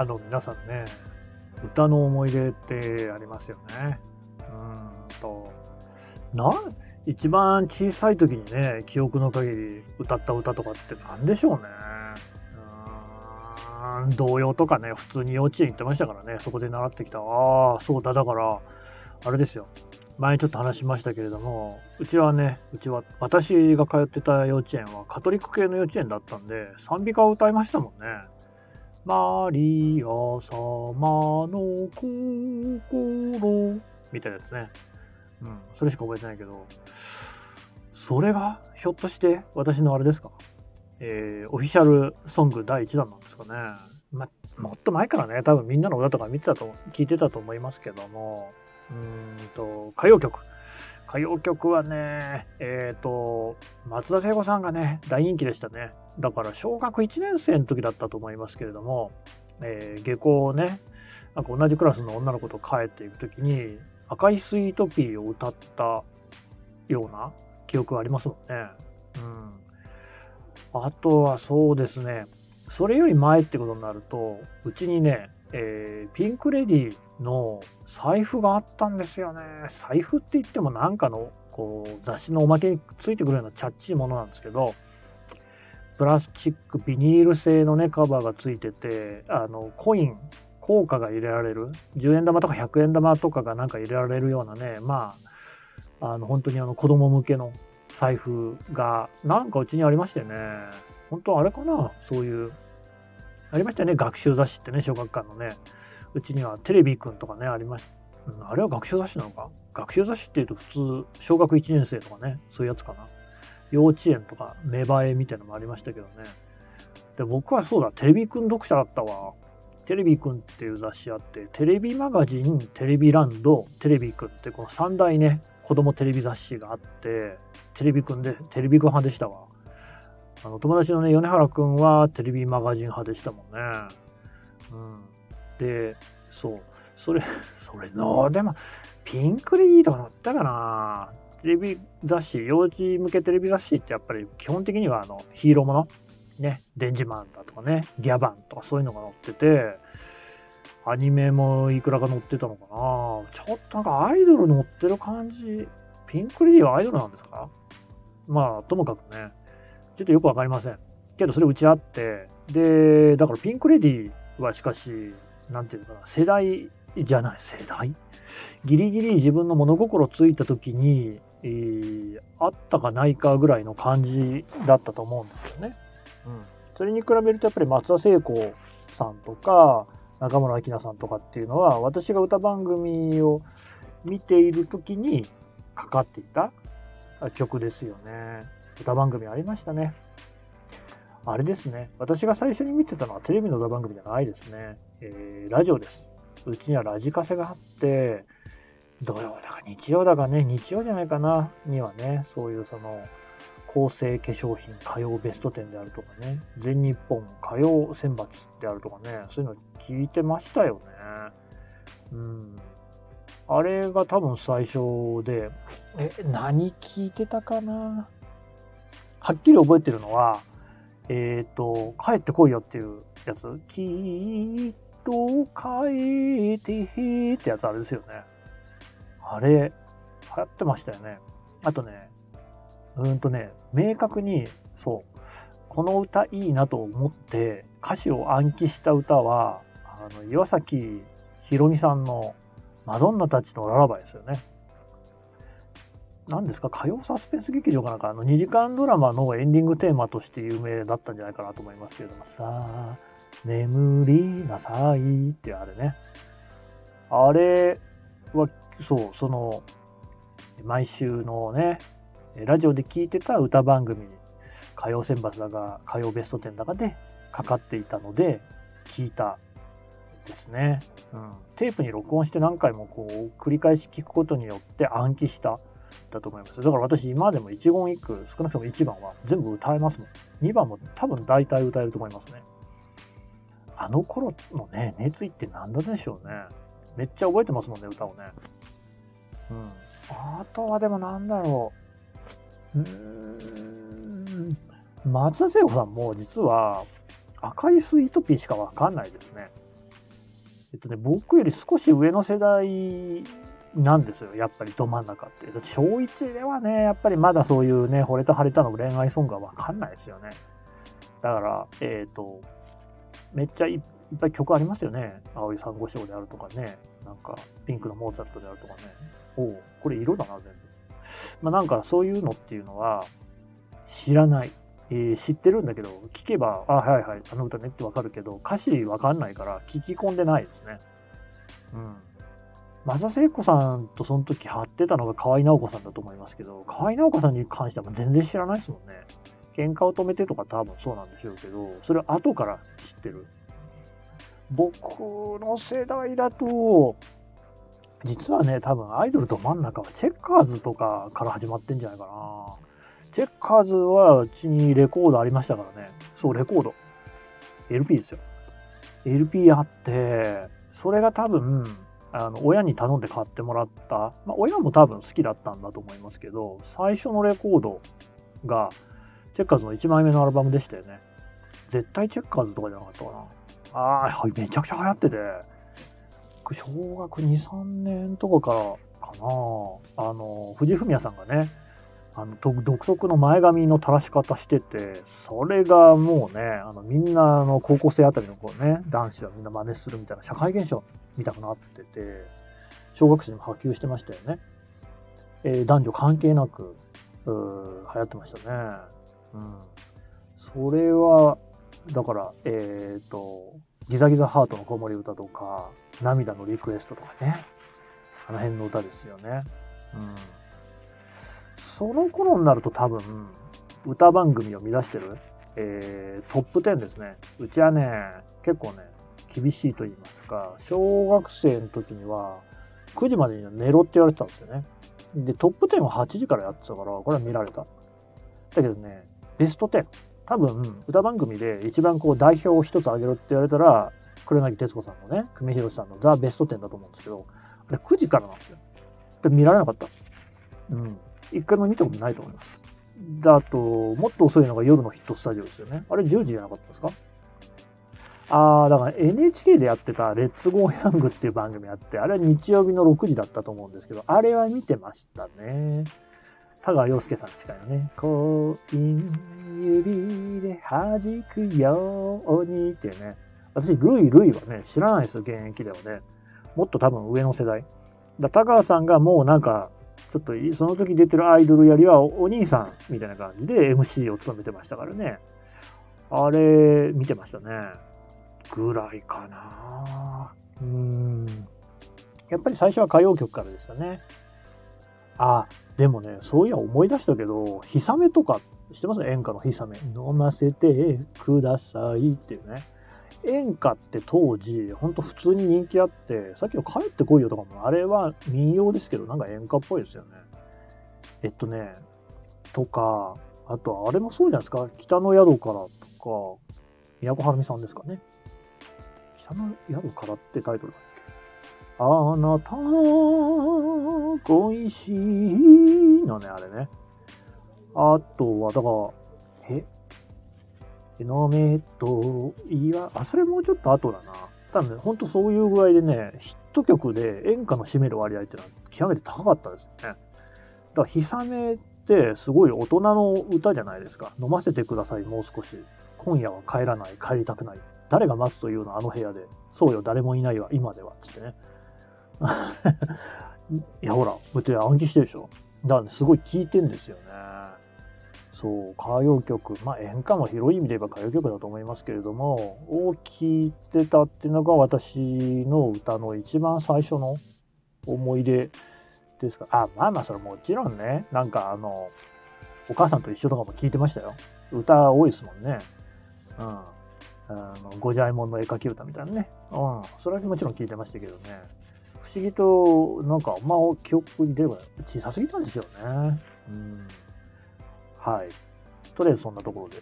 あの、皆さんね、歌の思い出ってありますよね。うんと、な、一番小さい時にね、記憶の限り歌った歌とかって何でしょうね。うーん、童謡とかね、普通に幼稚園行ってましたからね、そこで習ってきた。ああ、そうだ、だから、あれですよ。前にちょっと話しましたけれども、うちはね、うちは、私が通ってた幼稚園はカトリック系の幼稚園だったんで、賛美歌を歌いましたもんね。マリア様の心みたいなやつね。うん、それしか覚えてないけど、それがひょっとして私のあれですか？えー、オフィシャルソング第1弾なんですかね。ま、もっと前からね、多分みんなの歌とか見てたと、聞いてたと思いますけども、うんと、歌謡曲。歌謡曲はね、えっ、ー、と、松田聖子さんがね、大人気でしたね。だから小学1年生の時だったと思いますけれども、えー、下校をね、なんか同じクラスの女の子と帰っていく時に、赤いスイートピーを歌ったような記憶がありますもんね。うん。あとはそうですね、それより前ってことになると、うちにね、えー、ピンクレディの財布があったんですよね。財布って言ってもなんかのこう雑誌のおまけについてくるようなチャッチいものなんですけど、プラスチック、ビニール製のね、カバーがついてて、あの、コイン、硬貨が入れられる、10円玉とか100円玉とかがなんか入れられるようなね、まあ、あの、本当にあの子供向けの財布が、なんかうちにありましてね、本当あれかな、そういうありましたよね、学習雑誌ってね、小学館のね。うちにはテレビくんとかね、ありました。うん、あれは学習雑誌なのか？学習雑誌っていうと普通、小学1年生とかね、そういうやつかな。幼稚園とか芽生えみたいなのもありましたけどね。で、僕はそうだ、テレビくん読者だったわ。テレビくんっていう雑誌あって、テレビマガジン、テレビランド、テレビくんってこの3大ね、子供テレビ雑誌があって、テレビくんで、テレビくん派でしたわ。あの友達のね、米原くんはテレビマガジン派でしたもんね。うん。で、そう。それ、それの、でも、ピンクレディーとか載ったかなテレビ雑誌、幼児向けテレビ雑誌ってやっぱり基本的にはあのヒーローもの、ね、デンジマンだとかね、ギャバンとかそういうのが載ってて、アニメもいくらか載ってたのかなちょっとなんかアイドル載ってる感じ、ピンクレディーはアイドルなんですか？まあ、ともかくね、ちょっとよくわかりません。けどそれうちあって、で、だからピンクレディーはしかし、なんていうのかな、世代じゃない、世代？ギリギリ自分の物心ついた時に、えー、あったかないかぐらいの感じだったと思うんですよね。うん。それに比べるとやっぱり松田聖子さんとか、中村明菜さんとかっていうのは、私が歌番組を見ている時にかかっていた曲ですよね。歌番組ありましたね。あれですね。私が最初に見てたのはテレビの歌番組じゃないですね。えー、ラジオです。うちにはラジカセがあって、土曜だか日曜だかね、日曜じゃないかな、にはね、そういうその、構成化粧品歌謡ベスト10であるとかね、全日本歌謡選抜であるとかね、そういうの聞いてましたよね。うん。あれが多分最初で、え、何聞いてたかなはっきり覚えてるのは、えっ、ー、と、帰ってこいよっていうやつ。きっと帰ってへってやつあれですよね。あれ、流行ってましたよね。あとね、うんとね、明確に、そう、この歌いいなと思って歌詞を暗記した歌は、あの、岩崎宏美さんのマドンナたちのララバイですよね。何ですか、歌謡サスペンス劇場かなんか、あの2時間ドラマのエンディングテーマとして有名だったんじゃないかなと思いますけれども、さあ、眠りなさいってあれね。あれは、そう、その、毎週のね、ラジオで聴いてた歌番組、歌謡選抜だが、歌謡ベスト10だかでかかっていたので、聞いたですね。うん。テープに録音して何回もこう、繰り返し聞くことによって暗記しただと思います。だから私今でも一言一句、少なくとも1番は全部歌えますもん。2番も多分大体歌えると思いますね。あの頃のね、熱意って何だでしょうね。めっちゃ覚えてますもんね、歌をね。うん。あとはでもなんだろう。うーん。松田聖子さんも実は赤いスイートピーしかわかんないですね。とね、僕より少し上の世代なんですよ、やっぱりど真ん中って。だって小1ではね、やっぱりまだそういうね、惚れた腫れたの恋愛ソングはわかんないですよね。だから、えっ、ー、と、めっちゃいっぱい曲ありますよね。青い珊瑚礁であるとかね、なんかピンクのモーツァルトであるとかね。おお、これ色だな、全部。まあなんかそういうのっていうのは知らない。えー、知ってるんだけど、聞けば、あ、はいはい、あの歌ねってわかるけど、歌詞わかんないから聞き込んでないですね。うん。マサ聖子さんとその時貼ってたのが河合直子さんだと思いますけど、河合直子さんに関しては全然知らないですもんね。喧嘩を止めてとか多分そうなんでしょうけど、それは後から知ってる。僕の世代だと、実はね、多分アイドルと真ん中はチェッカーズとかから始まってんじゃないかな。チェッカーズはうちにレコードありましたからね。そう、レコード。LP ですよ。LP あって、それが多分、あの親に頼んで買ってもらった、まあ、親も多分好きだったんだと思いますけど、最初のレコードが、チェッカーズの1枚目のアルバムでしたよね。絶対チェッカーズとかじゃなかったかな。ああ、めちゃくちゃ流行ってて、小学2、3年とかからかな、あの、藤井フミヤさんがね、あの独特の前髪の垂らし方してて、それがもうね、あのみんなの高校生あたりのこうね、男子はみんな真似するみたいな社会現象見たくなってて、小学生にも波及してましたよね。えー、男女関係なく、流行ってましたね。うん。それは、だから、えっ、ー、と、ギザギザハートの子守歌とか、涙のリクエストとかね。あの辺の歌ですよね。うん。その頃になると多分、歌番組を乱してる、えー、トップ10ですね。うちはね、結構ね、厳しいと言いますか、小学生の時には、9時までに寝ろって言われてたんですよね。で、トップ10は8時からやってたから、これは見られた。だけどね、ベスト10。多分、歌番組で一番こう代表を一つ挙げろって言われたら、黒柳徹子さんのね、久米宏さんのザ・ベスト10だと思うんですけど、あれ9時からなんですよ。で見られなかった。うん。一回も見たことないと思います。だと、もっと遅いのが夜のヒットスタジオですよね。あれ10時じゃなかったですか？ああ、だから NHK でやってたレッツゴーヤングっていう番組あって、あれは日曜日の6時だったと思うんですけど、あれは見てましたね。田川陽介さん近いよね。恋指で弾くようにっていうね。私、ルイ・ルイはね、知らないですよ、現役ではね。もっと多分上の世代。だ田川さんがもうなんか、ちょっとその時出てるアイドルよりはお兄さんみたいな感じで MC を務めてましたからね。あれ、見てましたね。ぐらいかなうん。やっぱり最初は歌謡曲からでしたね。あ、でもね、そういや思い出したけど、ひさめとか、知ってます？演歌のひさめ。飲ませてくださいっていうね。演歌って当時、ほんと普通に人気あって、さっきの帰ってこいよとかも、あれは民謡ですけど、なんか演歌っぽいですよね。えっとね、とか、あとあれもそうじゃないですか？北の宿からとか、宮古晴美さんですかね。北の宿からってタイトルだっけあなた、恋しいのね、あれね。あとは、だから、えのめといわ、あ、それもうちょっと後だな。多分ね、ほんとそういう具合でね、ヒット曲で演歌の占める割合っていうのは極めて高かったですよね。だから、ひさめってすごい大人の歌じゃないですか。飲ませてください、もう少し。今夜は帰らない、帰りたくない。誰が待つというの、あの部屋で。そうよ、誰もいないわ、今では。つってね。いや、ほら、うち暗記してるでしょ。だからね、すごい聞いてんですよね。そう、歌謡曲、まあ演歌も広い意味で言えば歌謡曲だと思いますけれども、を聴いてたっていうのが私の歌の一番最初の思い出ですから。あ、まあまあそれもちろんね、なんかあの、お母さんと一緒とかも聞いてましたよ。歌多いですもんね。うん。あの、五左衛門の絵描き歌みたいなね。うん。それはもちろん聞いてましたけどね。不思議と、なんか、ま、記憶に出れば小さすぎたんですよね。うん。はい。とりあえずそんなところで。